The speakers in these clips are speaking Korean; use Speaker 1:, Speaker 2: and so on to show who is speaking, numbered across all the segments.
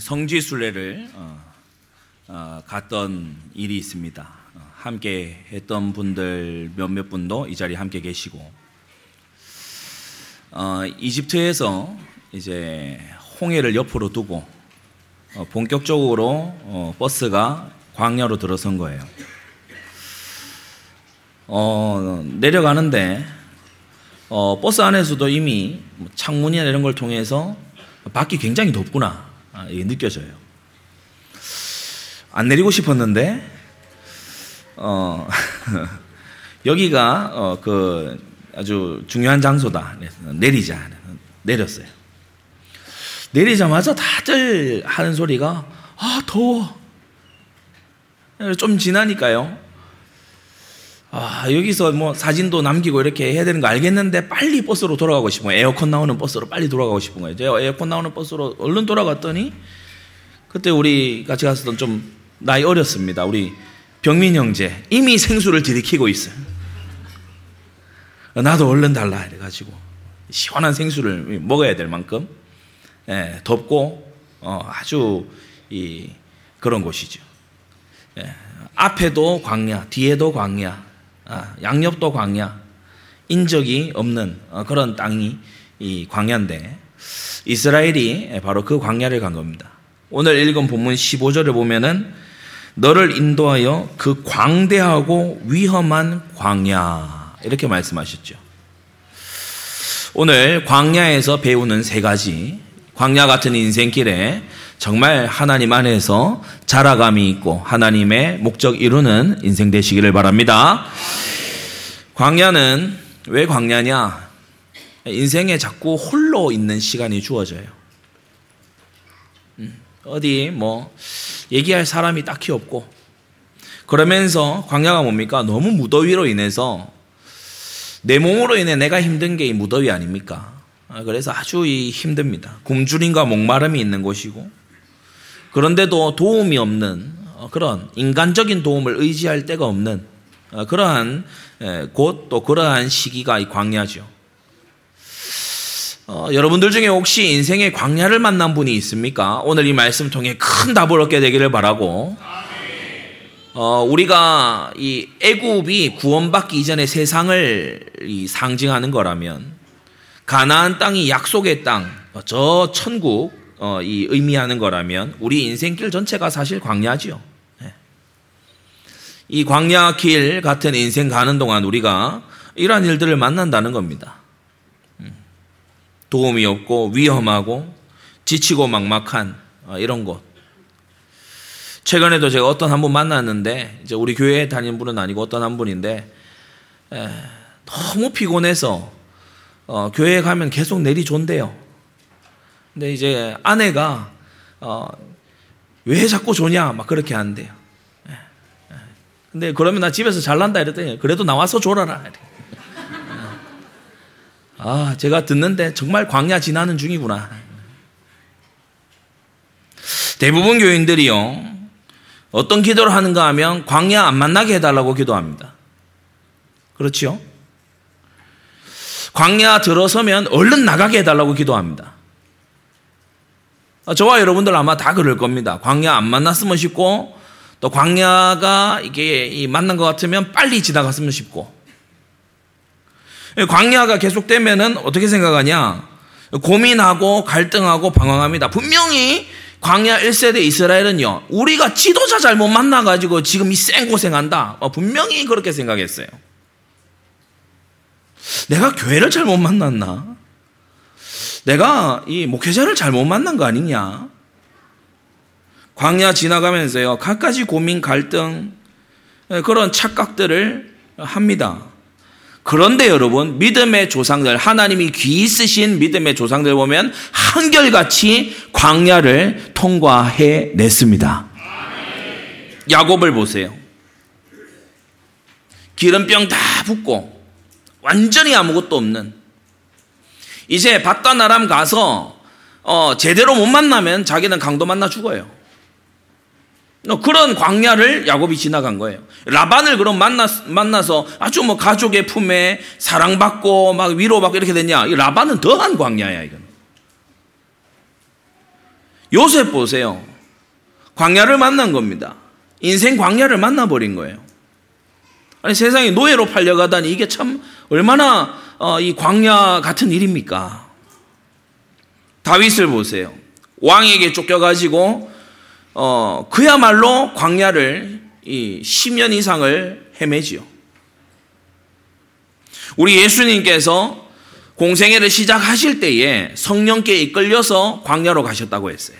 Speaker 1: 성지 순례를 어, 어, 갔던 일이 있습니다. 어, 함께 했던 분들 몇몇 분도 이 자리에 함께 계시고 어, 이집트에서 이제 홍해를 옆으로 두고 어, 본격적으로 어, 버스가 광야로 들어선 거예요. 어, 내려가는데 어, 버스 안에서도 이미 뭐 창문이나 이런 걸 통해서 밖이 굉장히 덥구나 느껴져요. 안 내리고 싶었는데 어, 여기가 어, 그 아주 중요한 장소다. 내리자. 내렸어요. 내리자마자 다들 하는 소리가 아 더워. 좀 지나니까요. 아, 여기서 뭐 사진도 남기고 이렇게 해야 되는 거 알겠는데 빨리 버스로 돌아가고 싶은 거예요. 에어컨 나오는 버스로 빨리 돌아가고 싶은 거예요. 제가 에어컨 나오는 버스로 얼른 돌아갔더니 그때 우리 같이 갔었던 좀 나이 어렸습니다. 우리 병민 형제 이미 생수를 들이키고 있어요. 나도 얼른 달라 해가지고 시원한 생수를 먹어야 될 만큼 예, 덥고 어, 아주 이 그런 곳이죠. 예, 앞에도 광야, 뒤에도 광야, 아, 양옆도 광야, 인적이 없는 어, 그런 땅이 이 광야인데 이스라엘이 바로 그 광야를 간 겁니다. 오늘 읽은 본문 15절을 보면은 너를 인도하여 그 광대하고 위험한 광야 이렇게 말씀하셨죠. 오늘 광야에서 배우는 세 가지 광야 같은 인생길에 정말 하나님 안에서 자라감이 있고 하나님의 목적 이루는 인생 되시기를 바랍니다. 광야는 왜 광야냐? 인생에 자꾸 홀로 있는 시간이 주어져요. 음, 어디 뭐 얘기할 사람이 딱히 없고 그러면서 광야가 뭡니까? 너무 무더위로 인해서 내 몸으로 인해 내가 힘든 게 이 무더위 아닙니까? 아, 그래서 아주 힘듭니다. 굶주림과 목마름이 있는 곳이고 그런데도 도움이 없는 어, 그런 인간적인 도움을 의지할 데가 없는 어, 그러한 곳 또 그러한 시기가 이 광야죠. 어, 여러분들 중에 혹시 인생의 광야를 만난 분이 있습니까? 오늘 이 말씀 통해 큰 답을 얻게 되기를 바라고. 어, 우리가 이 애굽이 구원받기 이전의 세상을 상징하는 거라면 가나안 땅이 약속의 땅, 저 천국 어, 이 의미하는 거라면 우리 인생길 전체가 사실 광야지요. 네. 이 광야 길 같은 인생 가는 동안 우리가 이러한 일들을 만난다는 겁니다. 음. 도움이 없고 위험하고 지치고 막막한 어, 이런 곳. 최근에도 제가 어떤 한 분 만났는데 이제 우리 교회에 다니는 분은 아니고 어떤 한 분인데 에, 너무 피곤해서 어, 교회에 가면 계속 내리존대요. 근데 이제 아내가 어, 왜 자꾸 조냐 막 그렇게 한대요. 예, 예. 근데 그러면 나 집에서 잘난다 이랬더니 그래도 나와서 졸아라. 예. 아 제가 듣는데 정말 광야 지나는 중이구나. 대부분 교인들이요 어떤 기도를 하는가 하면 광야 안 만나게 해달라고 기도합니다. 그렇지요? 광야 들어서면 얼른 나가게 해달라고 기도합니다. 아, 저와 여러분들 아마 다 그럴 겁니다. 광야 안 만났으면 싶고, 또 광야가 이게 만난 것 같으면 빨리 지나갔으면 싶고, 광야가 계속되면은 어떻게 생각하냐? 고민하고 갈등하고 방황합니다. 분명히 광야 1세대 이스라엘은요, 우리가 지도자 잘못 만나가지고 지금 이 쌩고생한다. 어, 분명히 그렇게 생각했어요. 내가 교회를 잘못 만났나? 내가 이 목회자를 잘못 만난 거 아니냐? 광야 지나가면서요, 갖가지 고민, 갈등, 예, 그런 착각들을 합니다. 그런데 여러분, 믿음의 조상들, 하나님이 귀 있으신 믿음의 조상들 보면 한결같이 광야를 통과해 냈습니다. 야곱을 보세요. 기름병 다 붓고, 완전히 아무것도 없는 이제 바다 나람 가서 어, 제대로 못 만나면 자기는 강도 만나 죽어요. 어, 그런 광야를 야곱이 지나간 거예요. 라반을 그럼 만나, 만나서 아주 뭐 가족의 품에 사랑받고 막 위로받고 이렇게 됐냐. 이 라반은 더한 광야야, 이건. 요셉 보세요. 광야를 만난 겁니다. 인생 광야를 만나버린 거예요. 아니 세상에 노예로 팔려가다니 이게 참 얼마나 어, 이 광야 같은 일입니까? 다윗을 보세요. 왕에게 쫓겨가지고 어, 그야말로 광야를 이 10년 이상을 헤매지요. 우리 예수님께서 공생애를 시작하실 때에 성령께 이끌려서 광야로 가셨다고 했어요.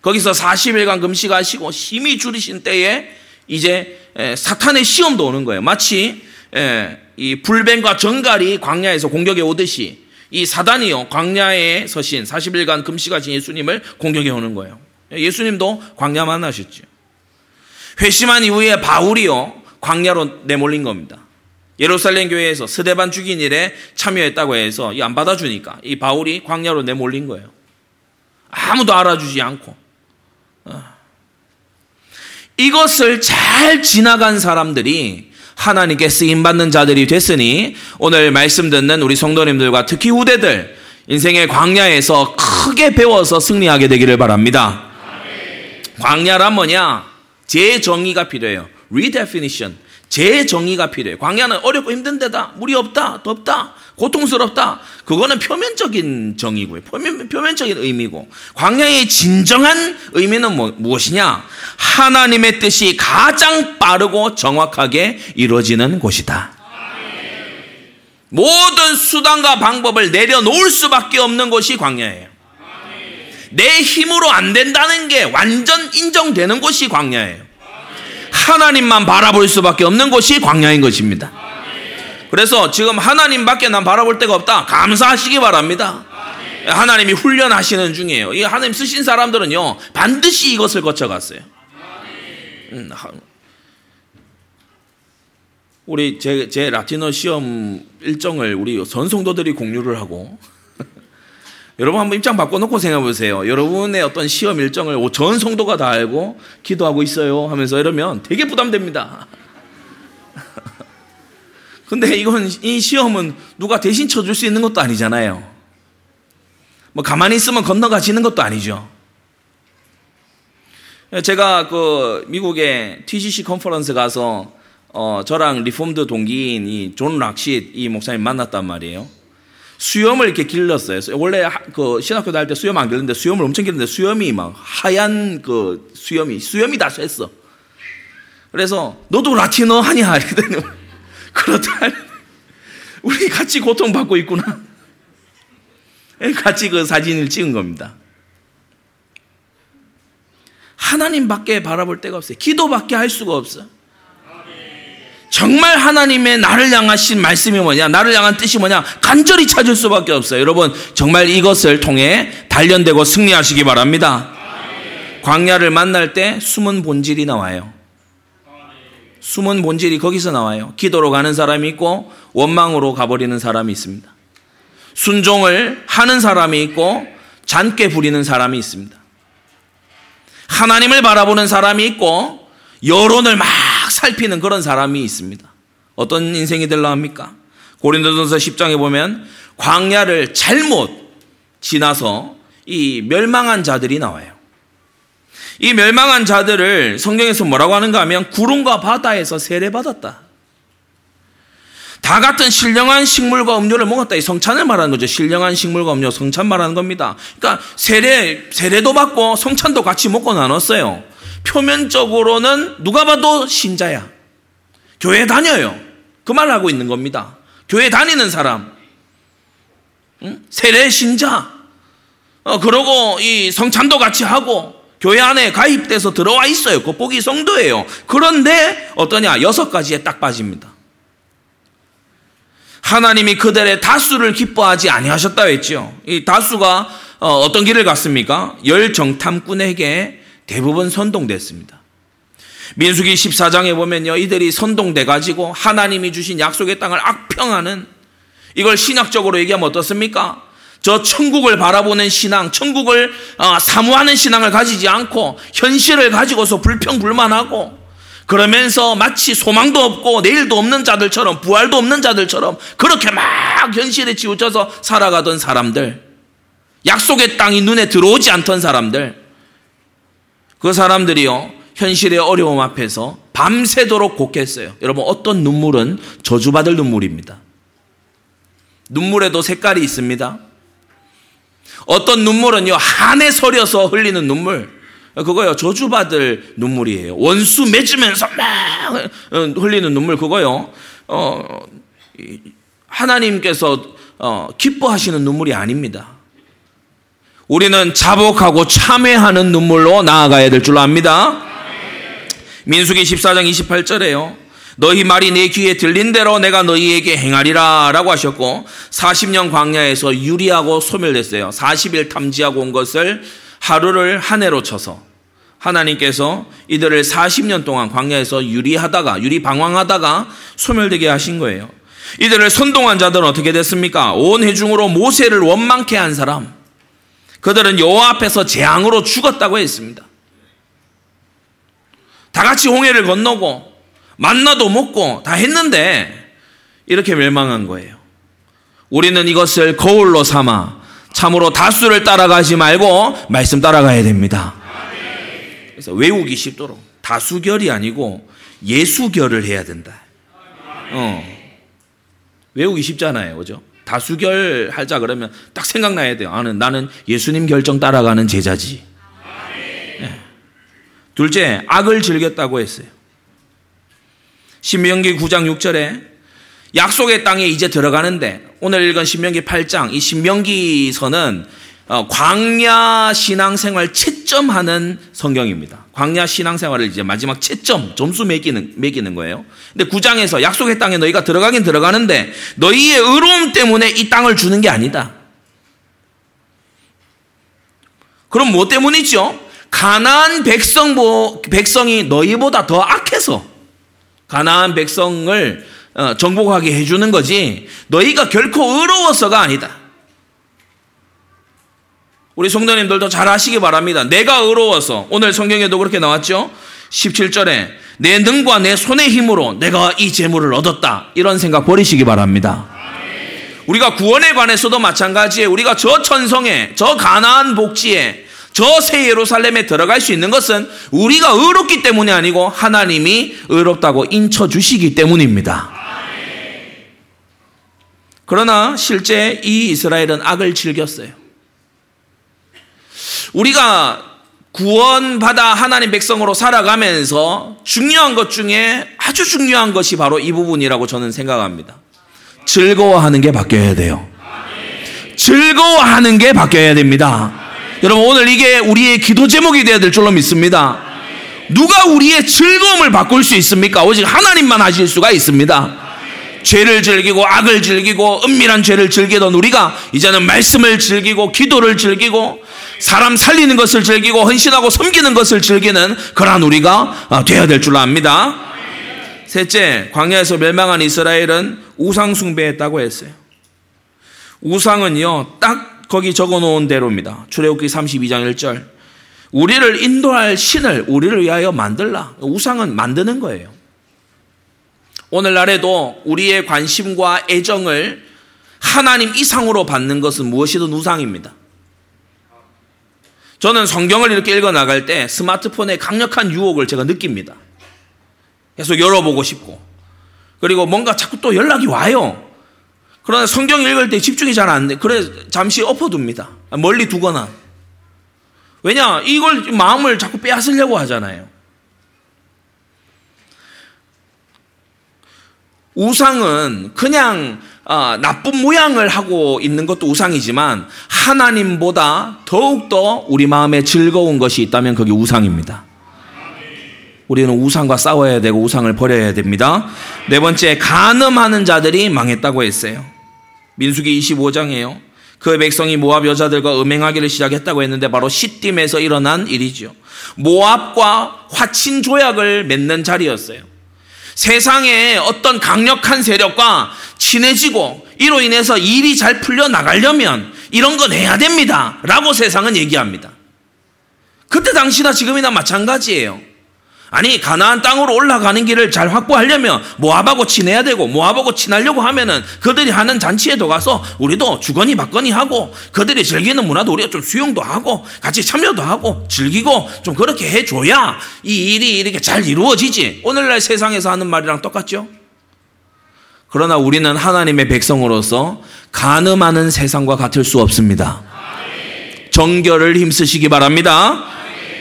Speaker 1: 거기서 40일간 금식하시고 힘이 줄이신 때에 이제 사탄의 시험도 오는 거예요. 마치 이 불뱀과 정갈이 광야에서 공격해 오듯이 이 사단이요 광야에 서신 40일간 금식하신 예수님을 공격해 오는 거예요. 예수님도 광야 만나셨죠. 회심한 이후에 바울이요 광야로 내몰린 겁니다. 예루살렘 교회에서 스데반 죽인 일에 참여했다고 해서 안 받아주니까 이 바울이 광야로 내몰린 거예요. 아무도 알아주지 않고. 어. 이것을 잘 지나간 사람들이 하나님께 쓰임 받는 자들이 됐으니 오늘 말씀 듣는 우리 성도님들과 특히 후대들 인생의 광야에서 크게 배워서 승리하게 되기를 바랍니다. 광야란 뭐냐? 재정의가 필요해요. redefinition. 재정의가 필요해요. 광야는 어렵고 힘든 데다. 물이 없다. 덥다. 고통스럽다. 그거는 표면적인 정의고요. 표면, 표면적인 의미고. 광야의 진정한 의미는 뭐, 무엇이냐? 하나님의 뜻이 가장 빠르고 정확하게 이루어지는 곳이다. 모든 수단과 방법을 내려놓을 수밖에 없는 곳이 광야예요. 내 힘으로 안 된다는 게 완전 인정되는 곳이 광야예요. 하나님만 바라볼 수밖에 없는 곳이 광야인 것입니다. 그래서 지금 하나님밖에 난 바라볼 데가 없다. 감사하시기 바랍니다. 하나님이 훈련하시는 중이에요. 이 하나님 쓰신 사람들은요, 반드시 이것을 거쳐갔어요. 음, 우리 제, 제 라틴어 시험 일정을 우리 전성도들이 공유를 하고, 여러분 한번 입장 바꿔놓고 생각해 보세요. 여러분의 어떤 시험 일정을 전 성도가 다 알고 기도하고 있어요 하면서 이러면 되게 부담됩니다. 근데 이건 이 시험은 누가 대신 쳐줄 수 있는 것도 아니잖아요. 뭐 가만히 있으면 건너가지는 것도 아니죠. 제가 그 미국의 TGC conference 가서 어 저랑 Reformed 동기인 이 존 락싯 이 목사님 만났단 말이에요. 수염을 이렇게 길렀어요. 원래 그 신학교 다닐 때 수염 안 길렀는데 수염을 엄청 길렀는데 수염이 막 하얀 그 수염이 수염이 다 셌어. 그래서 너도 라틴어 하냐 이랬더니 그렇다. 우리 같이 고통받고 있구나. 같이 그 사진을 찍은 겁니다. 하나님밖에 바라볼 데가 없어요. 기도밖에 할 수가 없어. 정말 하나님의 나를 향하신 말씀이 뭐냐, 나를 향한 뜻이 뭐냐, 간절히 찾을 수밖에 없어요. 여러분, 정말 이것을 통해 단련되고 승리하시기 바랍니다. 광야를 만날 때 숨은 본질이 나와요. 숨은 본질이 거기서 나와요. 기도로 가는 사람이 있고, 원망으로 가버리는 사람이 있습니다. 순종을 하는 사람이 있고, 잔꾀 부리는 사람이 있습니다. 하나님을 바라보는 사람이 있고, 여론을 막 살피는 그런 사람이 있습니다. 어떤 인생이 될라 합니까? 고린도전서 10장에 보면 광야를 잘못 지나서 이 멸망한 자들이 나와요. 이 멸망한 자들을 성경에서 뭐라고 하는가 하면 구름과 바다에서 세례받았다. 다 같은 신령한 식물과 음료를 먹었다. 이 성찬을 말하는 거죠. 신령한 식물과 음료, 성찬 말하는 겁니다. 그러니까 세례, 세례도 받고 성찬도 같이 먹고 나눴어요. 표면적으로는 누가 봐도 신자야. 교회 다녀요. 그 말을 하고 있는 겁니다. 교회 다니는 사람. 응? 세례 신자. 어, 그러고 이 성찬도 같이 하고 교회 안에 가입돼서 들어와 있어요. 겉보기 성도예요. 그런데 어떠냐? 여섯 가지에 딱 빠집니다. 하나님이 그들의 다수를 기뻐하지 아니하셨다 했죠. 이 다수가 어, 떤 길을 갔습니까? 열 정탐꾼에게 대부분 선동됐습니다. 민수기 14장에 보면요. 이들이 선동돼 가지고 하나님이 주신 약속의 땅을 악평하는 이걸 신학적으로 얘기하면 어떻습니까? 저 천국을 바라보는 신앙, 천국을 어, 사모하는 신앙을 가지지 않고 현실을 가지고서 불평불만하고 그러면서 마치 소망도 없고 내일도 없는 자들처럼 부활도 없는 자들처럼 그렇게 막 현실에 치우쳐서 살아가던 사람들 약속의 땅이 눈에 들어오지 않던 사람들. 그 사람들이요. 현실의 어려움 앞에서 밤새도록 곡했어요. 여러분 어떤 눈물은 저주받을 눈물입니다. 눈물에도 색깔이 있습니다. 어떤 눈물은요 한에 서려서 흘리는 눈물. 그거요 저주받을 눈물이에요. 원수 맺으면서 막 흘리는 눈물 그거요. 어, 하나님께서 어, 기뻐하시는 눈물이 아닙니다. 우리는 자복하고 참회하는 눈물로 나아가야 될 줄 압니다. 민수기 14장 28절에요. 너희 말이 내 귀에 들린 대로 내가 너희에게 행하리라 라고 하셨고 40년 광야에서 유리하고 소멸됐어요. 40일 탐지하고 온 것을 하루를 한 해로 쳐서 하나님께서 이들을 40년 동안 광야에서 유리하다가 유리 방황하다가 소멸되게 하신 거예요. 이들을 선동한 자들은 어떻게 됐습니까? 온 회중으로 모세를 원망케 한 사람. 그들은 여호와 앞에서 재앙으로 죽었다고 했습니다. 다 같이 홍해를 건너고 만나도 먹고 다 했는데 이렇게 멸망한 거예요. 우리는 이것을 거울로 삼아 참으로 다수를 따라가지 말고 말씀 따라가야 됩니다. 그래서 외우기 쉽도록 다수결이 아니고 예수결을 해야 된다. 어. 외우기 쉽잖아요. 그죠? 다수결 하자 그러면 딱 생각나야 돼요. 나는, 나는 예수님 결정 따라가는 제자지. 네. 둘째, 악을 즐겼다고 했어요. 신명기 9장 6절에 약속의 땅에 이제 들어가는데 오늘 읽은 신명기 8장 이 신명기서는 어, 광야 신앙생활 채점하는 성경입니다. 광야 신앙생활을 이제 마지막 채점, 점수 매기는, 매기는 거예요. 근데 구장에서 약속의 땅에 너희가 들어가긴 들어가는데 너희의 의로움 때문에 이 땅을 주는 게 아니다. 그럼 뭐 때문이죠? 가나안 백성 백성이 너희보다 더 악해서 가나안 백성을 어, 정복하게 해주는 거지 너희가 결코 의로워서가 아니다. 우리 성도님들도 잘 하시기 바랍니다. 내가 의로워서 오늘 성경에도 그렇게 나왔죠. 17절에 내 능과 내 손의 힘으로 내가 이 재물을 얻었다. 이런 생각 버리시기 바랍니다. 우리가 구원에 관해서도 마찬가지에 우리가 저 천성에 저 가나안 복지에 저 새 예루살렘에 들어갈 수 있는 것은 우리가 의롭기 때문이 아니고 하나님이 의롭다고 인쳐 주시기 때문입니다. 그러나 실제 이 이스라엘은 악을 즐겼어요. 우리가 구원받아 하나님 백성으로 살아가면서 중요한 것 중에 아주 중요한 것이 바로 이 부분이라고 저는 생각합니다. 즐거워하는 게 바뀌어야 돼요. 즐거워하는 게 바뀌어야 됩니다. 여러분 오늘 이게 우리의 기도 제목이 되어야 될 줄로 믿습니다. 누가 우리의 즐거움을 바꿀 수 있습니까? 오직 하나님만 하실 수가 있습니다. 죄를 즐기고 악을 즐기고 은밀한 죄를 즐기던 우리가 이제는 말씀을 즐기고 기도를 즐기고 사람 살리는 것을 즐기고 헌신하고 섬기는 것을 즐기는 그러한 우리가 어, 되어야 될줄 압니다. 셋째, 광야에서 멸망한 이스라엘은 우상 숭배했다고 했어요. 우상은요, 딱 거기 적어 놓은 대로입니다. 출애굽기 32장 1절. 우리를 인도할 신을 우리를 위하여 만들라. 우상은 만드는 거예요. 오늘날에도 우리의 관심과 애정을 하나님 이상으로 받는 것은 무엇이든 우상입니다. 저는 성경을 이렇게 읽어 나갈 때 스마트폰의 강력한 유혹을 제가 느낍니다. 계속 열어보고 싶고. 그리고 뭔가 자꾸 또 연락이 와요. 그러나 성경 읽을 때 집중이 잘 안 돼. 그래, 잠시 엎어둡니다. 멀리 두거나. 왜냐? 이걸 마음을 자꾸 빼앗으려고 하잖아요. 우상은 그냥 어, 나쁜 모양을 하고 있는 것도 우상이지만 하나님보다 더욱더 우리 마음에 즐거운 것이 있다면 그게 우상입니다. 우리는 우상과 싸워야 되고 우상을 버려야 됩니다. 네 번째, 간음하는 자들이 망했다고 했어요. 민수기 25장이에요. 그 백성이 모압 여자들과 음행하기를 시작했다고 했는데 바로 시딤에서 일어난 일이죠. 모압과 화친 조약을 맺는 자리였어요. 세상에 어떤 강력한 세력과 친해지고 이로 인해서 일이 잘 풀려 나가려면 이런 건 해야 됩니다. 라고 세상은 얘기합니다. 그때 당시나 지금이나 마찬가지예요. 아니 가나안 땅으로 올라가는 길을 잘 확보하려면 모압하고 친해야 되고 모압하고 친하려고 하면은 그들이 하는 잔치에도 가서 우리도 주거니 받거니 하고 그들이 즐기는 문화도 우리가 좀 수용도 하고 같이 참여도 하고 즐기고 좀 그렇게 해줘야 이 일이 이렇게 잘 이루어지지 오늘날 세상에서 하는 말이랑 똑같죠? 그러나 우리는 하나님의 백성으로서 가늠하는 세상과 같을 수 없습니다. 정결을 힘쓰시기 바랍니다.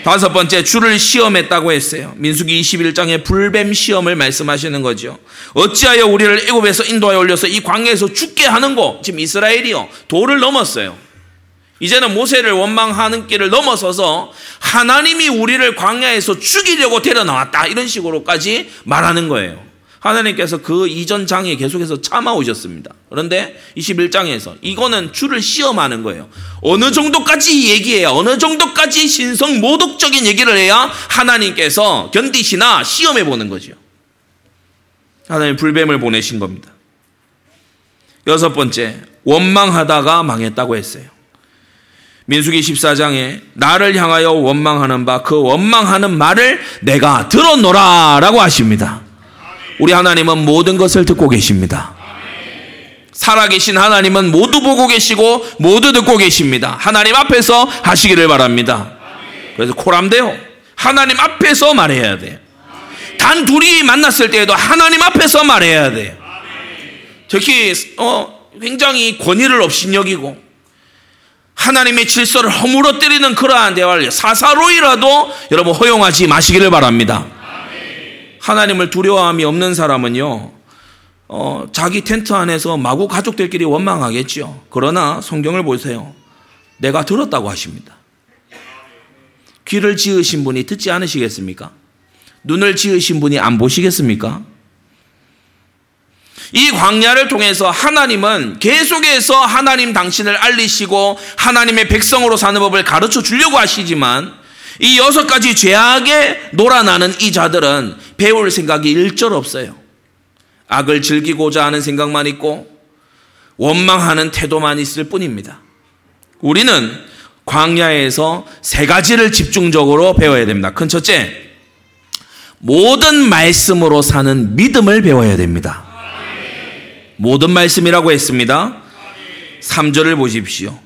Speaker 1: 다섯 번째 주를 시험했다고 했어요. 민수기 21장에 불뱀 시험을 말씀하시는 거죠. 어찌하여 우리를 애굽에서 인도하여 올려서 이 광야에서 죽게 하는고 지금 이스라엘이요 도를 넘었어요. 이제는 모세를 원망하는 길을 넘어서서 하나님이 우리를 광야에서 죽이려고 데려 나왔다 이런 식으로까지 말하는 거예요. 하나님께서 그 이전 장에 계속해서 참아오셨습니다. 그런데 21장에서 이거는 주를 시험하는 거예요. 어느 정도까지 얘기해야, 어느 정도까지 신성 모독적인 얘기를 해야 하나님께서 견디시나 시험해 보는 거죠. 하나님 불뱀을 보내신 겁니다. 여섯 번째, 원망하다가 망했다고 했어요. 민수기 14장에 나를 향하여 원망하는 바 그 원망하는 말을 내가 들어노라 라고 하십니다. 우리 하나님은 모든 것을 듣고 계십니다. 살아계신 하나님은 모두 보고 계시고 모두 듣고 계십니다. 하나님 앞에서 하시기를 바랍니다. 그래서 코람돼요. 하나님 앞에서 말해야 돼. 단 둘이 만났을 때에도 하나님 앞에서 말해야 돼. 특히 어, 굉장히 권위를 없인 여기고 하나님의 질서를 허물어뜨리는 그러한 대화를 사사로이라도 여러분 허용하지 마시기를 바랍니다. 하나님을 두려워함이 없는 사람은요, 어, 자기 텐트 안에서 마구 가족들끼리 원망하겠죠. 그러나 성경을 보세요. 내가 들었다고 하십니다. 귀를 지으신 분이 듣지 않으시겠습니까? 눈을 지으신 분이 안 보시겠습니까? 이 광야를 통해서 하나님은 계속해서 하나님 당신을 알리시고 하나님의 백성으로 사는 법을 가르쳐 주려고 하시지만 이 여섯 가지 죄악에 놀아나는 이 자들은 배울 생각이 일절 없어요. 악을 즐기고자 하는 생각만 있고 원망하는 태도만 있을 뿐입니다. 우리는 광야에서 세 가지를 집중적으로 배워야 됩니다. 큰 첫째, 모든 말씀으로 사는 믿음을 배워야 됩니다. 모든 말씀이라고 했습니다. 3절을 보십시오.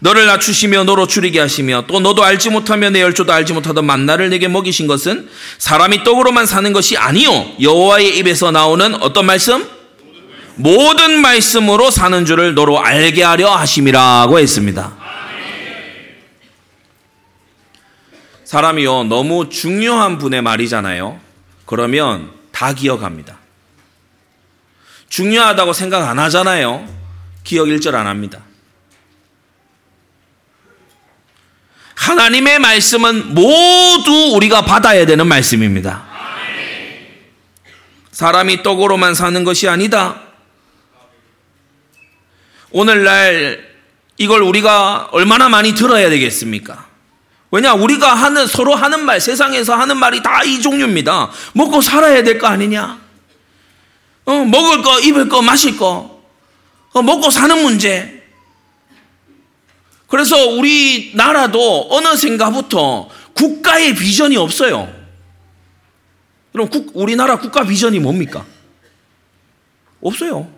Speaker 1: 너를 낮추시며 너로 줄이게 하시며 또 너도 알지 못하며 내 열조도 알지 못하던 만나를 내게 먹이신 것은 사람이 떡으로만 사는 것이 아니요 여호와의 입에서 나오는 어떤 말씀? 모든 말씀으로 사는 줄을 너로 알게 하려 하심이라고 했습니다. 사람이요 너무 중요한 분의 말이잖아요. 그러면 다 기억합니다. 중요하다고 생각 안 하잖아요. 기억 일절 안 합니다. 하나님의 말씀은 모두 우리가 받아야 되는 말씀입니다. 사람이 떡으로만 사는 것이 아니다. 오늘날 이걸 우리가 얼마나 많이 들어야 되겠습니까? 왜냐, 우리가 하는, 서로 하는 말, 세상에서 하는 말이 다 이 종류입니다. 먹고 살아야 될 거 아니냐? 어, 먹을 거, 입을 거, 마실 거. 어, 먹고 사는 문제. 그래서 우리나라도 어느샌가부터 국가의 비전이 없어요. 그럼 국, 우리나라 국가 비전이 뭡니까? 없어요.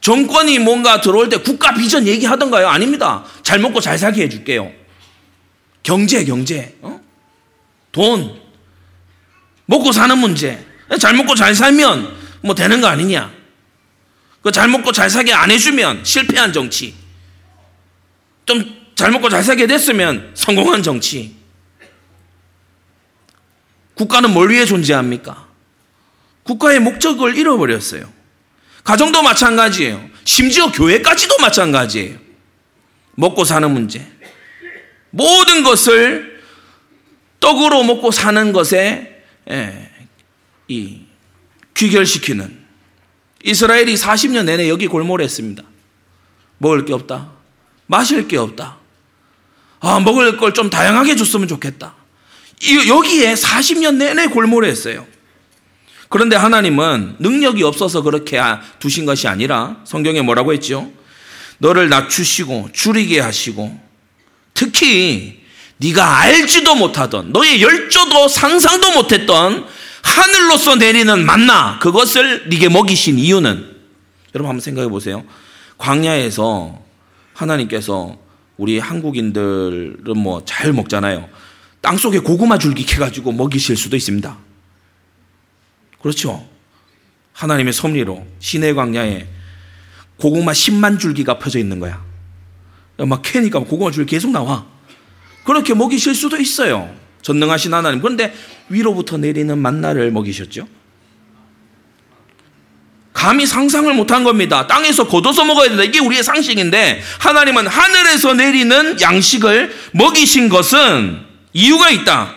Speaker 1: 정권이 뭔가 들어올 때 국가 비전 얘기하던가요? 아닙니다. 잘 먹고 잘 살게 해줄게요. 경제, 경제, 어? 돈, 먹고 사는 문제. 잘 먹고 잘 살면 뭐 되는 거 아니냐? 그 잘 먹고 잘 살게 안 해주면 실패한 정치. 좀 잘 먹고 잘 살게 됐으면 성공한 정치. 국가는 뭘 위해 존재합니까? 국가의 목적을 잃어버렸어요. 가정도 마찬가지예요. 심지어 교회까지도 마찬가지예요. 먹고 사는 문제. 모든 것을 떡으로 먹고 사는 것에 예, 이 귀결시키는 이스라엘이 40년 내내 여기 골몰했습니다. 먹을 게 없다. 마실 게 없다. 아, 먹을 걸 좀 다양하게 줬으면 좋겠다. 여기에 40년 내내 골몰했어요. 그런데 하나님은 능력이 없어서 그렇게 두신 것이 아니라 성경에 뭐라고 했죠? 너를 낮추시고 줄이게 하시고 특히 네가 알지도 못하던 너의 열조도 상상도 못했던 하늘로서 내리는 만나 그것을 네게 먹이신 이유는 여러분 한번 생각해 보세요. 광야에서 하나님께서 우리 한국인들은 뭐 잘 먹잖아요. 땅 속에 고구마 줄기 캐가지고 먹이실 수도 있습니다. 그렇죠. 하나님의 섭리로 시내 광야에 고구마 10만 줄기가 펴져 있는 거야. 막 캐니까 고구마 줄기 계속 나와. 그렇게 먹이실 수도 있어요. 전능하신 하나님. 그런데 위로부터 내리는 만나를 먹이셨죠. 감히 상상을 못한 겁니다. 땅에서 걷어서 먹어야 된다. 이게 우리의 상식인데 하나님은 하늘에서 내리는 양식을 먹이신 것은 이유가 있다.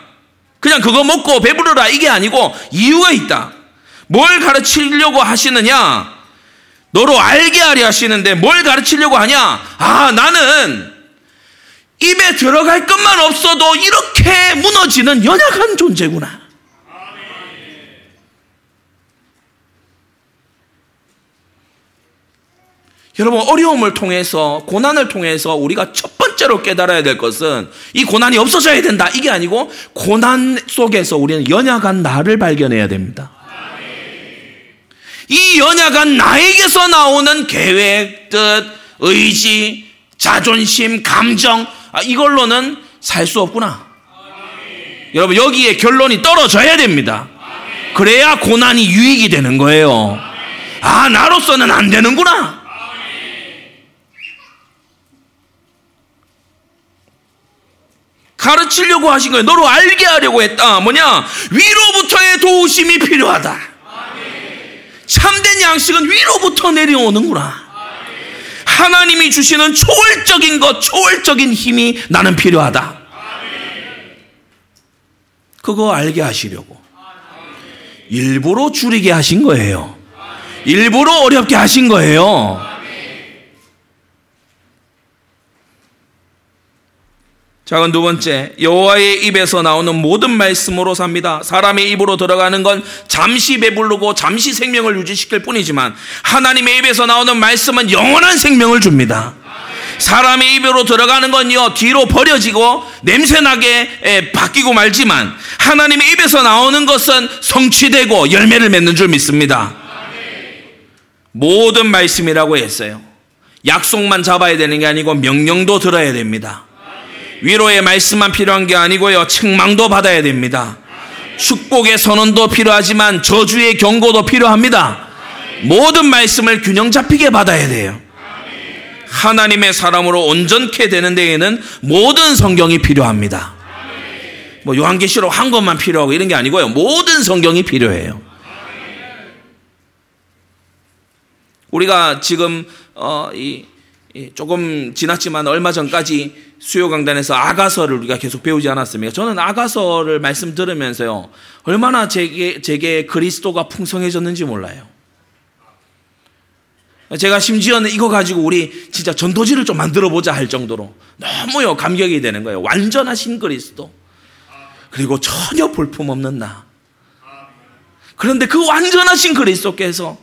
Speaker 1: 그냥 그거 먹고 배부르라 이게 아니고 이유가 있다. 뭘 가르치려고 하시느냐? 너로 알게 하려 하시는데 뭘 가르치려고 하냐? 아, 나는 입에 들어갈 것만 없어도 이렇게 무너지는 연약한 존재구나. 여러분, 어려움을 통해서, 고난을 통해서 우리가 첫 번째로 깨달아야 될 것은 이 고난이 없어져야 된다. 이게 아니고, 고난 속에서 우리는 연약한 나를 발견해야 됩니다. 이 연약한 나에게서 나오는 계획, 뜻, 의지, 자존심, 감정, 아, 이걸로는 살 수 없구나. 여러분, 여기에 결론이 떨어져야 됩니다. 그래야 고난이 유익이 되는 거예요. 아, 나로서는 안 되는구나. 가르치려고 하신 거예요. 너로 알게 하려고 했다. 뭐냐? 위로부터의 도우심이 필요하다. 참된 양식은 위로부터 내려오는구나. 하나님이 주시는 초월적인 것, 초월적인 힘이 나는 필요하다. 그거 알게 하시려고. 일부러 줄이게 하신 거예요. 일부러 어렵게 하신 거예요. 자, 두 번째, 여호와의 입에서 나오는 모든 말씀으로 삽니다. 사람의 입으로 들어가는 건 잠시 배부르고 잠시 생명을 유지시킬 뿐이지만 하나님의 입에서 나오는 말씀은 영원한 생명을 줍니다. 사람의 입으로 들어가는 건요 뒤로 버려지고 냄새나게 바뀌고 말지만 하나님의 입에서 나오는 것은 성취되고 열매를 맺는 줄 믿습니다. 모든 말씀이라고 했어요. 약속만 잡아야 되는 게 아니고 명령도 들어야 됩니다. 위로의 말씀만 필요한 게 아니고요. 책망도 받아야 됩니다. 축복의 선언도 필요하지만 저주의 경고도 필요합니다. 모든 말씀을 균형 잡히게 받아야 돼요. 하나님의 사람으로 온전케 되는 데에는 모든 성경이 필요합니다. 뭐 요한계시록 한 것만 필요하고 이런 게 아니고요. 모든 성경이 필요해요. 우리가 지금 어, 이 조금 지났지만 얼마 전까지 수요 강단에서 아가서를 우리가 계속 배우지 않았습니까? 저는 아가서를 말씀 들으면서요. 얼마나 제게 제게 그리스도가 풍성해졌는지 몰라요. 제가 심지어는 이거 가지고 우리 진짜 전도지를 좀 만들어 보자 할 정도로 너무요 감격이 되는 거예요. 완전하신 그리스도. 그리고 전혀 볼품 없는 나. 그런데 그 완전하신 그리스도께서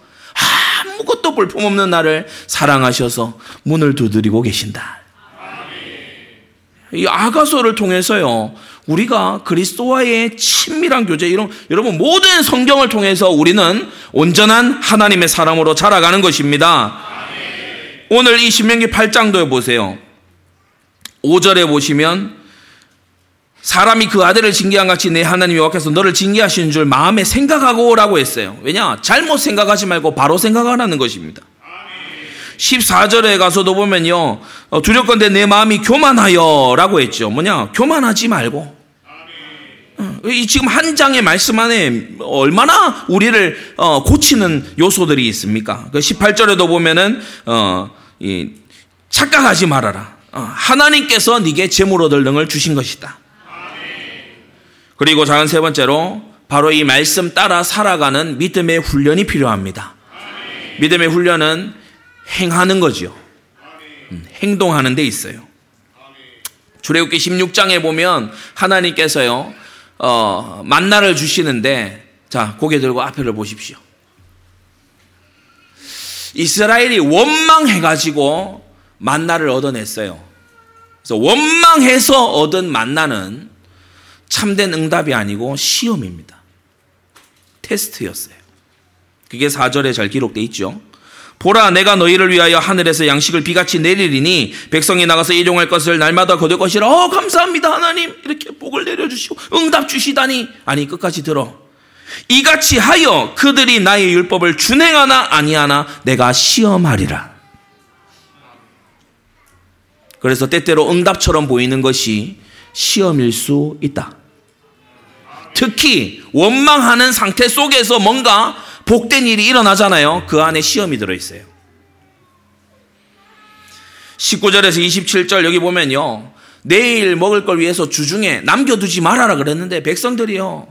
Speaker 1: 아무것도 볼품없는 나를 사랑하셔서 문을 두드리고 계신다. 이 아가서를 통해서요, 우리가 그리스도와의 친밀한 교제, 이런, 여러분, 모든 성경을 통해서 우리는 온전한 하나님의 사람으로 자라가는 것입니다. 오늘 이 신명기 8장도에 보세요. 5절에 보시면 사람이 그 아들을 징계한 같이 내 하나님이 여호와께서 너를 징계하시는 줄 마음에 생각하고라고 했어요. 왜냐? 잘못 생각하지 말고 바로 생각하라는 것입니다. 14절에 가서도 보면요. 어, 두렵건대 내 마음이 교만하여 라고 했죠. 뭐냐? 교만하지 말고. 어, 이 지금 한 장의 말씀 안에 얼마나 우리를 어, 고치는 요소들이 있습니까? 18절에도 그 보면은 착각하지 말아라. 하나님께서 네게 재물 얻을 능을 주신 것이다. 그리고 작은 세 번째로 바로 이 말씀 따라 살아가는 믿음의 훈련이 필요합니다. 믿음의 훈련은 행하는 거지요. 음, 행동하는 데 있어요. 출애굽기 16장에 보면 하나님께서요 어, 만나를 주시는데 자 고개 들고 앞에를 보십시오. 이스라엘이 원망해가지고 만나를 얻어냈어요. 그래서 원망해서 얻은 만나는 참된 응답이 아니고 시험입니다. 테스트였어요. 그게 4절에 잘 기록돼 있죠. 보라 내가 너희를 위하여 하늘에서 양식을 비같이 내리리니 백성이 나가서 일용할 것을 날마다 거둘 것이라 어 감사합니다 하나님 이렇게 복을 내려주시고 응답 주시다니 아니 끝까지 들어 이같이 하여 그들이 나의 율법을 준행하나 아니하나 내가 시험하리라 그래서 때때로 응답처럼 보이는 것이 시험일 수 있다 특히 원망하는 상태 속에서 뭔가 복된 일이 일어나잖아요. 그 안에 시험이 들어있어요. 19절에서 27절 여기 보면요. 내일 먹을 걸 위해서 주중에 남겨두지 말아라 그랬는데 백성들이요.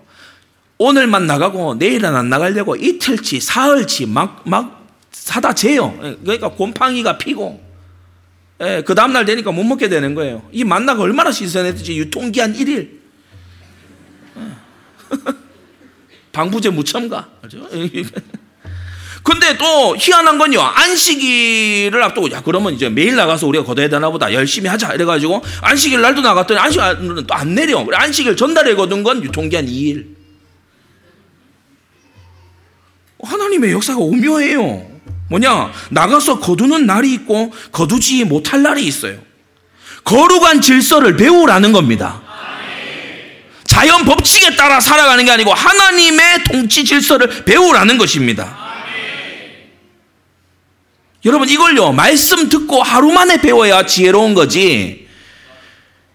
Speaker 1: 오늘만 나가고 내일은 안 나가려고 이틀치, 사흘치 막, 막 사다 재요. 그러니까 곰팡이가 피고. 예, 그 다음날 되니까 못 먹게 되는 거예요. 이 만나가 얼마나 신선했든지 유통기한 1일. 방부제 무첨가. 그죠? 근데 또 희한한 건요. 안식일을 앞두고 야 그러면 이제 매일 나가서 우리가 거둬야 되나 보다. 열심히 하자. 이래 가지고 안식일 날도 나갔더니 안식일은 또 안 내려. 안식일 전날에 거둔 건 유통기한 2일. 하나님의 역사가 오묘해요. 뭐냐? 나가서 거두는 날이 있고 거두지 못할 날이 있어요. 거룩한 질서를 배우라는 겁니다. 자연 법칙에 따라 살아가는 게 아니고 하나님의 통치 질서를 배우라는 것입니다. 여러분 이걸요 말씀 듣고 하루 만에 배워야 지혜로운 거지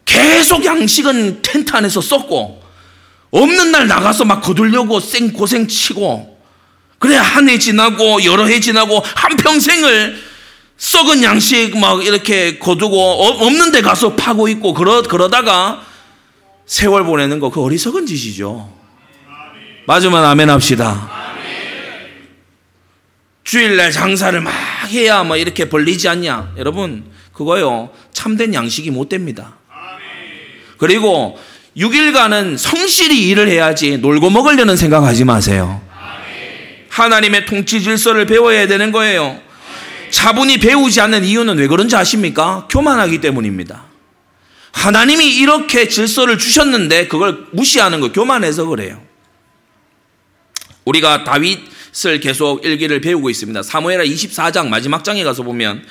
Speaker 1: 계속 양식은 텐트 안에서 썼고 없는 날 나가서 막 거두려고 생 고생 치고 그래 한 해 지나고 여러 해 지나고 한 평생을 썩은 양식 막 이렇게 거두고 없는 데 가서 파고 있고 그러 그러다가 세월 보내는 거 그 어리석은 짓이죠. 맞으면 아멘 합시다. 주일날 장사를 막 해야 뭐 이렇게 벌리지 않냐. 여러분, 그거요. 참된 양식이 못 됩니다. 그리고 6일간은 성실히 일을 해야지 놀고 먹으려는 생각하지 마세요. 하나님의 통치 질서를 배워야 되는 거예요. 차분히 배우지 않는 이유는 왜 그런지 아십니까? 교만하기 때문입니다. 하나님이 이렇게 질서를 주셨는데 그걸 무시하는 거 교만해서 그래요. 우리가 다윗을 계속 일기를 배우고 있습니다. 사무엘하 24장 마지막 장에 가서 보면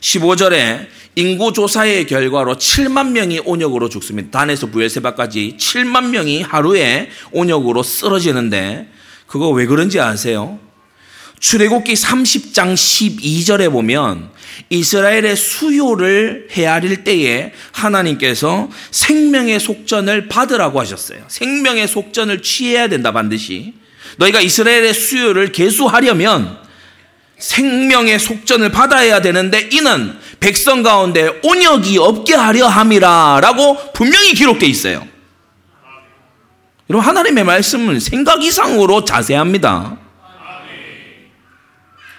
Speaker 1: 15절에 인구 조사의 결과로 7만 명이 온역으로 죽습니다. 단에서 부엘세바까지 7만 명이 하루에 온역으로 쓰러지는데 그거 왜 그런지 아세요? 출애굽기 30장 12절에 보면 이스라엘의 수요를 헤아릴 때에 하나님께서 생명의 속전을 받으라고 하셨어요. 생명의 속전을 취해야 된다 반드시. 너희가 이스라엘의 수요를 계수하려면 생명의 속전을 받아야 되는데 이는 백성 가운데 온역이 없게 하려 함이라라고 분명히 기록되어 있어요. 여러분 하나님의 말씀은 생각 이상으로 자세합니다.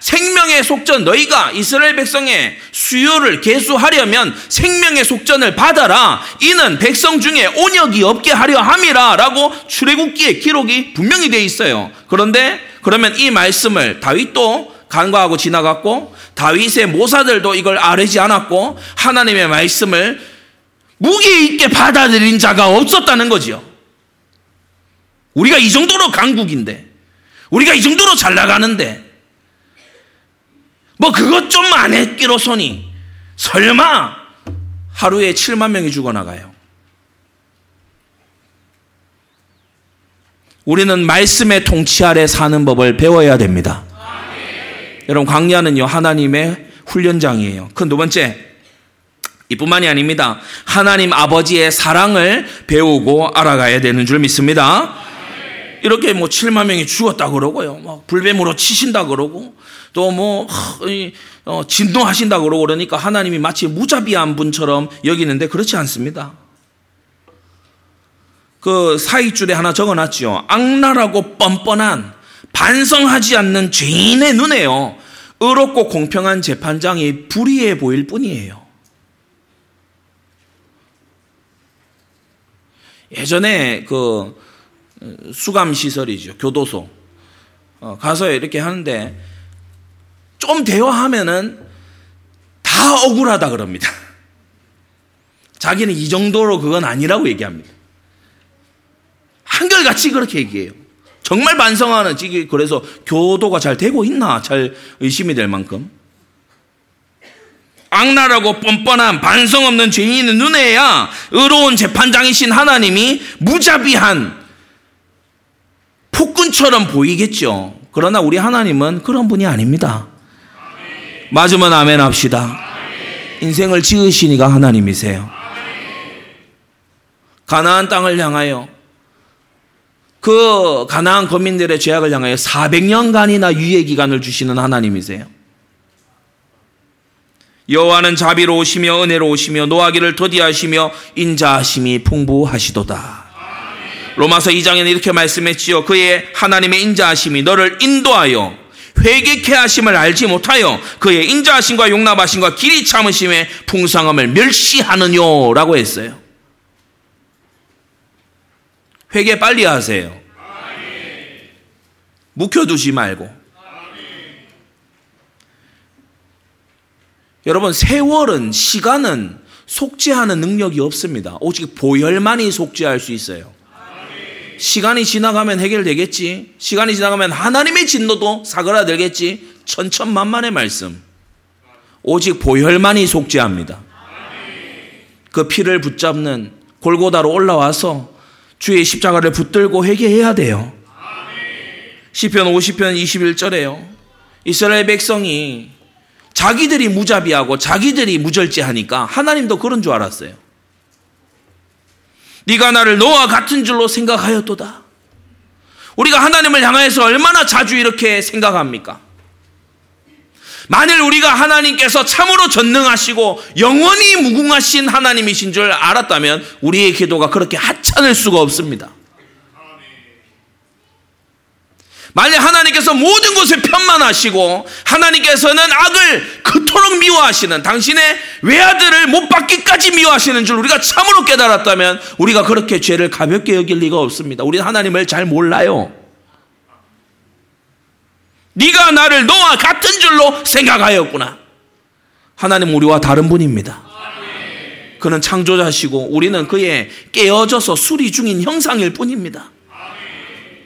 Speaker 1: 생명의 속전 너희가 이스라엘 백성의 수요를 계수하려면 생명의 속전을 받아라. 이는 백성 중에 온역이 없게 하려 함이라라고 출애굽기에 기록이 분명히 되어 있어요. 그런데 그러면 이 말씀을 다윗도 간과하고 지나갔고 다윗의 모사들도 이걸 아뢰지 않았고 하나님의 말씀을 무게 있게 받아들인 자가 없었다는 거지요. 우리가 이 정도로 강국인데 우리가 이 정도로 잘 나가는데 뭐 그것 좀 안 했기로서니 설마 하루에 7만 명이 죽어나가요. 우리는 말씀의 통치 아래 사는 법을 배워야 됩니다. 여러분 광야는요 하나님의 훈련장이에요. 그 두 번째 이뿐만이 아닙니다. 하나님 아버지의 사랑을 배우고 알아가야 되는 줄 믿습니다. 이렇게 뭐 7만 명이 죽었다 그러고요. 막 불뱀으로 치신다 그러고 또뭐 어, 진노하신다 그러고 그러니까 하나님이 마치 무자비한 분처럼 여기는데 그렇지 않습니다. 그 사익줄에 하나 적어놨죠. 악랄하고 뻔뻔한 반성하지 않는 죄인의 눈에요. 의롭고 공평한 재판장이 불의해 보일 뿐이에요. 예전에 그 수감 시설이죠. 교도소. 어, 가서 이렇게 하는데 좀 대화하면은 다 억울하다 그럽니다. 자기는 이 정도로 그건 아니라고 얘기합니다. 한결같이 그렇게 얘기해요. 정말 반성하는, 그래서 교도가 잘 되고 있나 잘 의심이 될 만큼. 악랄하고 뻔뻔한 반성 없는 죄인의 눈에야 의로운 재판장이신 하나님이 무자비한 폭군처럼 보이겠죠. 그러나 우리 하나님은 그런 분이 아닙니다. 맞으면 아멘 합시다. 인생을 지으시니가 하나님이세요. 가나안 땅을 향하여 그 가나안 거민들의 죄악을 향하여 400년간이나 유예 기간을 주시는 하나님이세요. 여호와는 자비로우시며 은혜로우시며 노하기를 더디하시며 인자하심이 풍부하시도다. 로마서 2장에는 이렇게 말씀했지요. 그의 하나님의 인자하심이 너를 인도하여 회개케 하심을 알지 못하여 그의 인자하심과 용납하심과 길이 참으심의 풍성함을 멸시하느뇨라고 했어요. 회개 빨리 하세요. 묵혀두지 말고. 여러분, 세월은, 시간은 속죄하는 능력이 없습니다. 오직 보혈만이 속죄할 수 있어요. 시간이 지나가면 해결되겠지. 시간이 지나가면 하나님의 진노도 사그라들겠지. 천천만만의 말씀. 오직 보혈만이 속죄합니다. 그 피를 붙잡는 골고다로 올라와서 주의 십자가를 붙들고 회개해야 돼요. 시편 50편 21절에요. 이스라엘 백성이 자기들이 무자비하고 자기들이 무절제하니까 하나님도 그런 줄 알았어요. 네가 나를 너와 같은 줄로 생각하였도다. 우리가 하나님을 향해서 얼마나 자주 이렇게 생각합니까? 만일 우리가 하나님께서 참으로 전능하시고 영원히 무궁하신 하나님이신 줄 알았다면 우리의 기도가 그렇게 하찮을 수가 없습니다. 만약 하나님께서 모든 것에 편만하시고 하나님께서는 악을 그토록 미워하시는 당신의 외아들을 못 받기까지 미워하시는 줄 우리가 참으로 깨달았다면 우리가 그렇게 죄를 가볍게 여길 리가 없습니다. 우리는 하나님을 잘 몰라요. 네가 나를 너와 같은 줄로 생각하였구나. 하나님 우리와 다른 분입니다. 그는 창조자시고 우리는 그의 깨어져서 수리 중인 형상일 뿐입니다.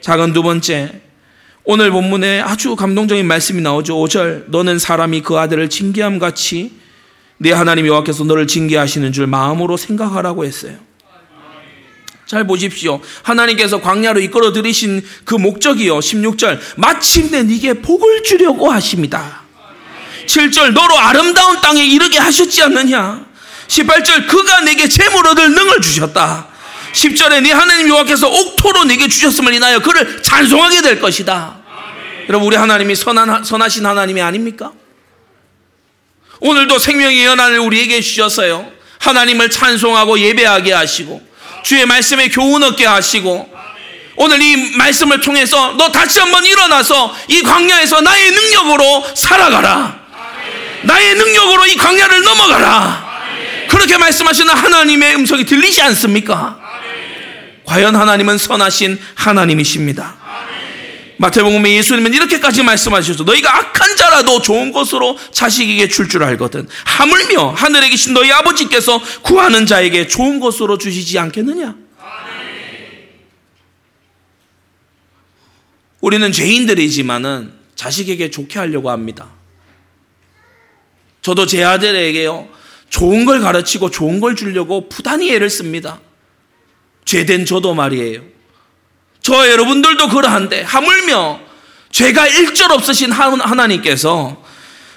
Speaker 1: 작은 두 번째, 오늘 본문에 아주 감동적인 말씀이 나오죠. 5절, 너는 사람이 그 아들을 징계함 같이 내 하나님 여호와께서 너를 징계하시는 줄 마음으로 생각하라고 했어요. 잘 보십시오. 하나님께서 광야로 이끌어 들이신 그 목적이요. 16절. 마침내 네게 복을 주려고 하십니다. 7절. 너로 아름다운 땅에 이르게 하셨지 않느냐? 18절. 그가 내게 재물 얻을 능을 주셨다. 10절에 네 하나님 여호와께서 옥토로 내게 주셨음을 인하여 그를 찬송하게 될 것이다. 여러분 우리 하나님이 선한, 선하신 하나님이 아닙니까? 오늘도 생명의 연한을 우리에게 주셨어요. 하나님을 찬송하고 예배하게 하시고 주의 말씀에 교훈 얻게 하시고 오늘 이 말씀을 통해서 너 다시 한번 일어나서 이 광야에서 나의 능력으로 살아가라. 나의 능력으로 이 광야를 넘어가라. 그렇게 말씀하시는 하나님의 음성이 들리지 않습니까? 과연 하나님은 선하신 하나님이십니다. 마태복음에 예수님은 이렇게까지 말씀하셨어. 너희가 악한 자라도 좋은 것으로 자식에게 줄 줄 알거든. 하물며 하늘에 계신 너희 아버지께서 구하는 자에게 좋은 것으로 주시지 않겠느냐? 우리는 죄인들이지만은 자식에게 좋게 하려고 합니다. 저도 제 아들에게요, 좋은 걸 가르치고 좋은 걸 주려고 부단히 애를 씁니다. 죄된 저도 말이에요. 저 여러분들도 그러한데 하물며 죄가 일절 없으신 하나님께서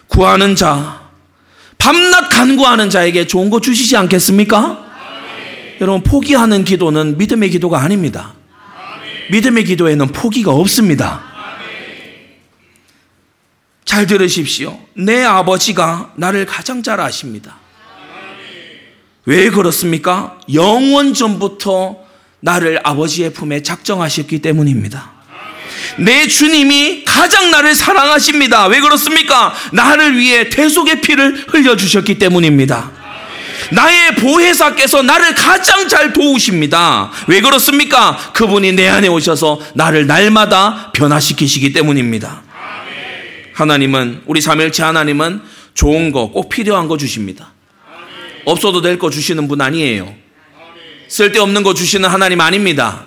Speaker 1: 구하는 자, 밤낮 간구하는 자에게 좋은 거 주시지 않겠습니까? 여러분 포기하는 기도는 믿음의 기도가 아닙니다. 믿음의 기도에는 포기가 없습니다. 잘 들으십시오. 내 아버지가 나를 가장 잘 아십니다. 왜 그렇습니까? 영원 전부터 나를 아버지의 품에 작정하셨기 때문입니다. 내 주님이 가장 나를 사랑하십니다. 왜 그렇습니까? 나를 위해 대속의 피를 흘려주셨기 때문입니다. 나의 보혜사께서 나를 가장 잘 도우십니다. 왜 그렇습니까? 그분이 내 안에 오셔서 나를 날마다 변화시키시기 때문입니다. 하나님은, 우리 삼일체 하나님은 좋은 거, 꼭 필요한 거 주십니다. 없어도 될 거 주시는 분 아니에요. 쓸데없는 거 주시는 하나님 아닙니다.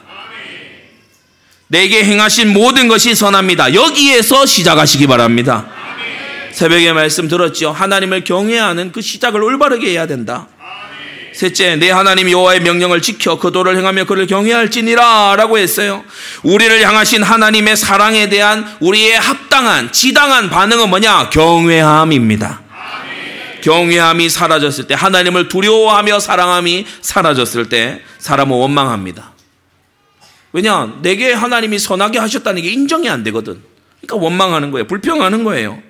Speaker 1: 내게 행하신 모든 것이 선합니다. 여기에서 시작하시기 바랍니다. 새벽에 말씀 들었죠. 하나님을 경외하는 그 시작을 올바르게 해야 된다. 셋째, 내 하나님 여호와의 명령을 지켜 그 도를 행하며 그를 경외할지니라라고 했어요. 우리를 향하신 하나님의 사랑에 대한 우리의 합당한 지당한 반응은 뭐냐? 경외함입니다. 경외함이 사라졌을 때 하나님을 두려워하며 사랑함이 사라졌을 때 사람은 원망합니다. 왜냐? 내게 하나님이 선하게 하셨다는 게 인정이 안 되거든. 그러니까 원망하는 거예요. 불평하는 거예요.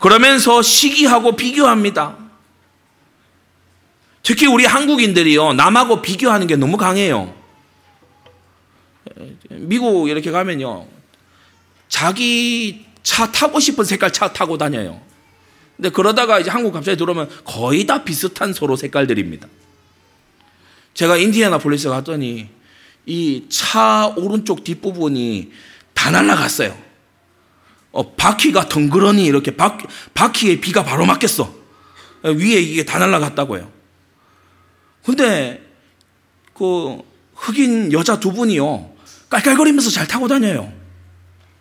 Speaker 1: 그러면서 시기하고 비교합니다. 특히 우리 한국인들이요, 남하고 비교하는 게 너무 강해요. 미국 이렇게 가면요, 자기 차 타고 싶은 색깔 차 타고 다녀요. 근데 그러다가 이제 한국 갑자기 들어오면 거의 다 비슷한 서로 색깔들입니다. 제가 인디애나폴리스 갔더니 이 차 오른쪽 뒷부분이 다 날라갔어요. 어, 바퀴가 덩그러니 이렇게 바, 바퀴에 비가 바로 맞겠어. 위에 이게 다 날라갔다고요. 근데 그 흑인 여자 두 분이요. 깔깔거리면서 잘 타고 다녀요.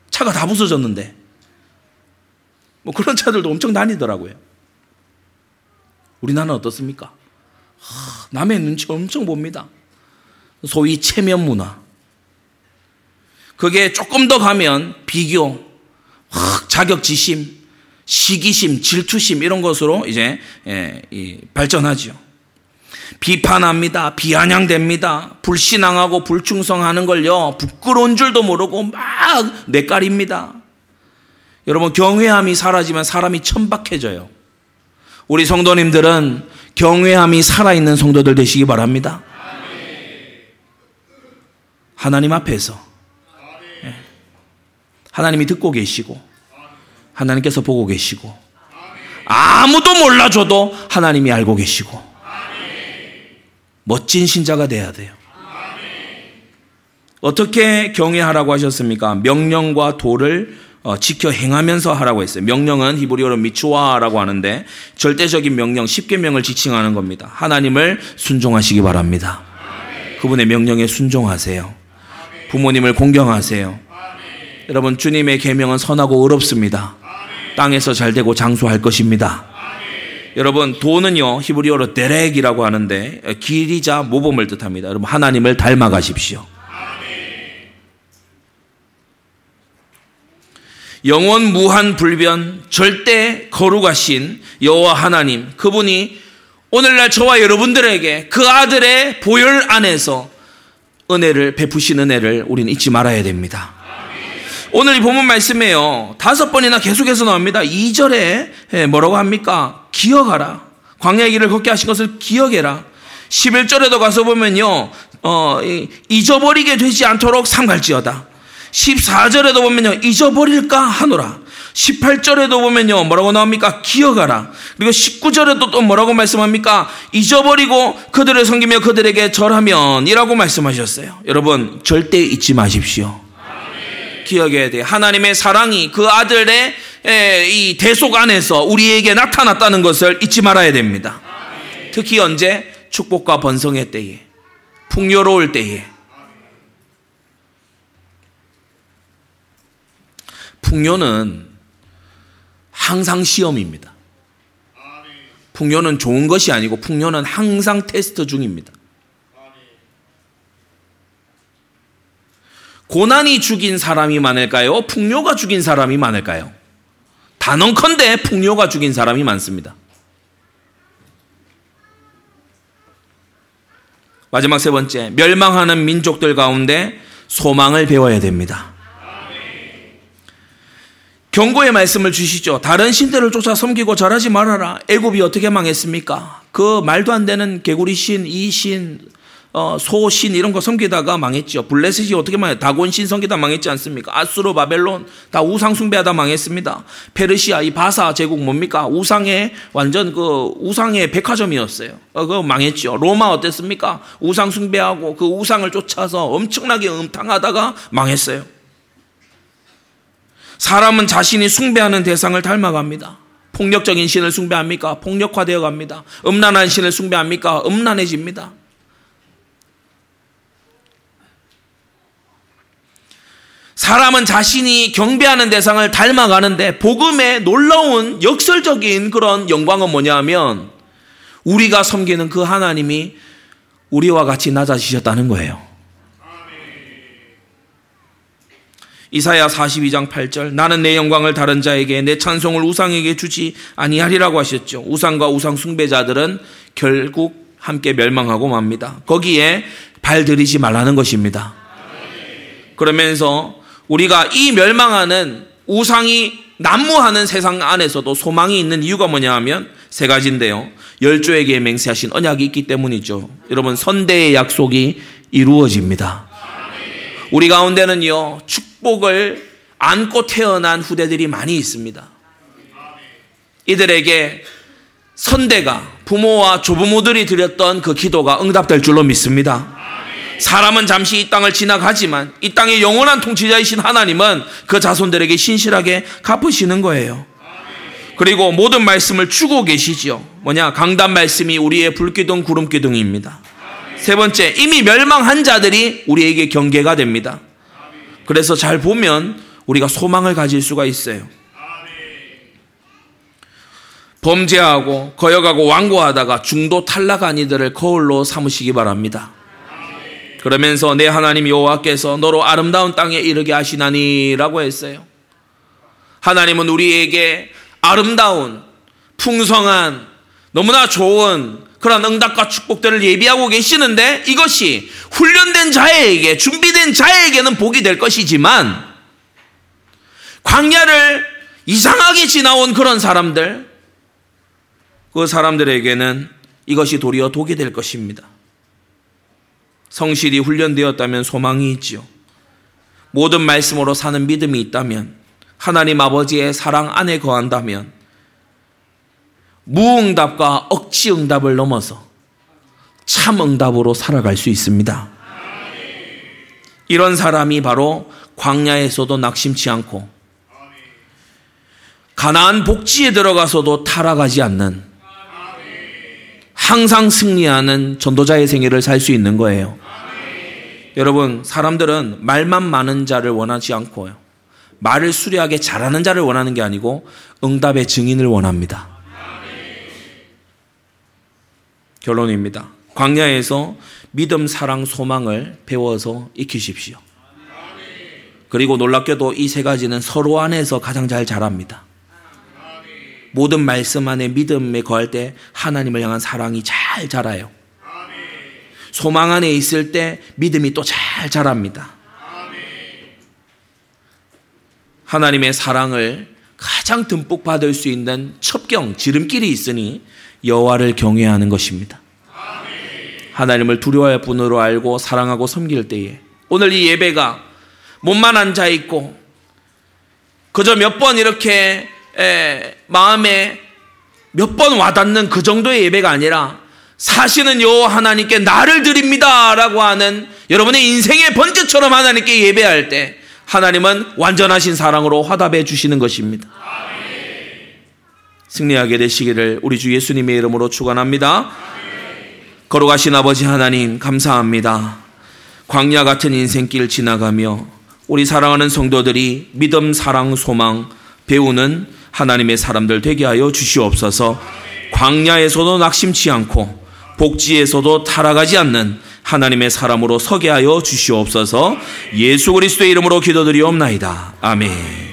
Speaker 1: 차가 다 부서졌는데. 뭐 그런 차들도 엄청 다니더라고요. 우리나라는 어떻습니까? 하, 남의 눈치 엄청 봅니다. 소위 체면 문화. 그게 조금 더 가면 비교, 자격지심, 시기심, 질투심 이런 것으로 이제 예, 발전하죠. 비판합니다. 비아냥됩니다. 불신앙하고 불충성하는 걸요. 부끄러운 줄도 모르고 막 내깔입니다. 여러분 경외함이 사라지면 사람이 천박해져요. 우리 성도님들은 경외함이 살아있는 성도들 되시기 바랍니다. 하나님 앞에서 예. 하나님이 듣고 계시고 하나님께서 보고 계시고 아무도 몰라줘도 하나님이 알고 계시고 멋진 신자가 돼야 돼요. 어떻게 경외하라고 하셨습니까? 명령과 도를 어, 지켜 행하면서 하라고 했어요. 명령은 히브리어로 미추와라고 하는데 절대적인 명령, 10계명을 지칭하는 겁니다. 하나님을 순종하시기 바랍니다. 그분의 명령에 순종하세요. 부모님을 공경하세요. 여러분 주님의 계명은 선하고 의롭습니다. 땅에서 잘 되고 장수할 것입니다. 여러분 돈은요 히브리어로 데렉이라고 하는데 길이자 모범을 뜻합니다. 여러분 하나님을 닮아가십시오. 영원 무한 불변 절대 거룩하신 여호와 하나님 그분이 오늘날 저와 여러분들에게 그 아들의 보혈 안에서 은혜를 베푸신 은혜를 우리는 잊지 말아야 됩니다. 오늘 이 본문 말씀에요. 다섯 번이나 계속해서 나옵니다. 2절에 예, 뭐라고 합니까? 기억하라. 광야의 길을 걷게 하신 것을 기억해라. 11절에도 가서 보면요. 어, 잊어버리게 되지 않도록 삼갈지어다. 14절에도 보면요. 잊어버릴까 하노라. 18절에도 보면요. 뭐라고 나옵니까? 기억하라. 그리고 19절에도 또 뭐라고 말씀합니까? 잊어버리고 그들을 섬기며 그들에게 절하면 이라고 말씀하셨어요. 여러분, 절대 잊지 마십시오. 기억해야 돼요. 하나님의 사랑이 그 아들의 이 대속 안에서 우리에게 나타났다는 것을 잊지 말아야 됩니다. 특히 언제? 축복과 번성의 때에, 풍요로울 때에, 풍요는 항상 시험입니다. 풍요는 좋은 것이 아니고 풍요는 항상 테스트 중입니다. 고난이 죽인 사람이 많을까요? 풍요가 죽인 사람이 많을까요? 단언컨대 풍요가 죽인 사람이 많습니다. 마지막 세 번째, 멸망하는 민족들 가운데 소망을 배워야 됩니다. 경고의 말씀을 주시죠. 다른 신들을 쫓아 섬기고 절하지 말아라. 애굽이 어떻게 망했습니까? 그 말도 안 되는 개구리 신, 이 신, 어, 소신 이런 거 섬기다가 망했죠. 블레셋이 어떻게 망해? 다곤신 섬기다 망했지 않습니까? 아수르, 바벨론 다 우상 숭배하다 망했습니다. 페르시아 이 바사 제국 뭡니까? 우상의 완전 그 우상의 백화점이었어요. 어, 그 망했죠. 로마 어땠습니까? 우상 숭배하고 그 우상을 쫓아서 엄청나게 음탕하다가 망했어요. 사람은 자신이 숭배하는 대상을 닮아갑니다. 폭력적인 신을 숭배합니까? 폭력화되어 갑니다. 음란한 신을 숭배합니까? 음란해집니다. 사람은 자신이 경배하는 대상을 닮아가는데 복음의 놀라운 역설적인 그런 영광은 뭐냐면 우리가 섬기는 그 하나님이 우리와 같이 낮아지셨다는 거예요. 이사야 42장 8절 나는 내 영광을 다른 자에게 내 찬송을 우상에게 주지 아니하리라고 하셨죠. 우상과 우상 숭배자들은 결국 함께 멸망하고 맙니다. 거기에 발 들이지 말라는 것입니다. 그러면서 우리가 이 멸망하는 우상이 난무하는 세상 안에서도 소망이 있는 이유가 뭐냐 하면 세 가지인데요. 열조에게 맹세하신 언약이 있기 때문이죠. 여러분 선대의 약속이 이루어집니다. 우리 가운데는요 축 복을 안고 태어난 후대들이 많이 있습니다. 이들에게 선대가 부모와 조부모들이 드렸던 그 기도가 응답될 줄로 믿습니다. 사람은 잠시 이 땅을 지나가지만 이 땅의 영원한 통치자이신 하나님은 그 자손들에게 신실하게 갚으시는 거예요. 그리고 모든 말씀을 주고 계시지요. 뭐냐? 강단 말씀이 우리의 불기둥 구름기둥입니다. 세 번째, 이미 멸망한 자들이 우리에게 경계가 됩니다. 그래서 잘 보면 우리가 소망을 가질 수가 있어요. 범죄하고 거역하고 완고하다가 중도 탈락한 이들을 거울로 삼으시기 바랍니다. 그러면서 내 하나님 여호와께서 너로 아름다운 땅에 이르게 하시나니라고 했어요. 하나님은 우리에게 아름다운 풍성한 너무나 좋은 그런 응답과 축복들을 예비하고 계시는데 이것이 훈련된 자에게 준비된 자에게는 복이 될 것이지만 광야를 이상하게 지나온 그런 사람들 그 사람들에게는 이것이 도리어 독이 될 것입니다. 성실히 훈련되었다면 소망이 있지요. 모든 말씀으로 사는 믿음이 있다면 하나님 아버지의 사랑 안에 거한다면 무응답과 억지 응답을 넘어서 참 응답으로 살아갈 수 있습니다. 이런 사람이 바로 광야에서도 낙심치 않고 가나안 복지에 들어가서도 타락하지 않는 항상 승리하는 전도자의 생애를 살 수 있는 거예요. 여러분, 사람들은 말만 많은 자를 원하지 않고요. 말을 수려하게 잘하는 자를 원하는 게 아니고 응답의 증인을 원합니다. 결론입니다. 광야에서 믿음, 사랑, 소망을 배워서 익히십시오. 그리고 놀랍게도 이 세 가지는 서로 안에서 가장 잘 자랍니다. 모든 말씀 안에 믿음에 거할 때 하나님을 향한 사랑이 잘 자라요. 소망 안에 있을 때 믿음이 또 잘 자랍니다. 하나님의 사랑을 가장 듬뿍 받을 수 있는 첩경, 지름길이 있으니 여호와를 경외하는 것입니다. 하나님을 두려워할 분으로 알고 사랑하고 섬길 때에 오늘 이 예배가 몸만 앉아 있고 그저 몇 번 이렇게 에, 마음에 몇 번 와닿는 그 정도의 예배가 아니라 사실은 여호와 하나님께 나를 드립니다라고 하는 여러분의 인생의 번제처럼 하나님께 예배할 때 하나님은 완전하신 사랑으로 화답해 주시는 것입니다. 승리하게 되시기를 우리 주 예수님의 이름으로 축원합니다. 걸어가신 아버지 하나님 감사합니다. 광야 같은 인생길 지나가며 우리 사랑하는 성도들이 믿음, 사랑, 소망 배우는 하나님의 사람들 되게 하여 주시옵소서. 광야에서도 낙심치 않고 복지에서도 타락하지 않는 하나님의 사람으로 서게 하여 주시옵소서 예수 그리스도의 이름으로 기도드리옵나이다. 아멘.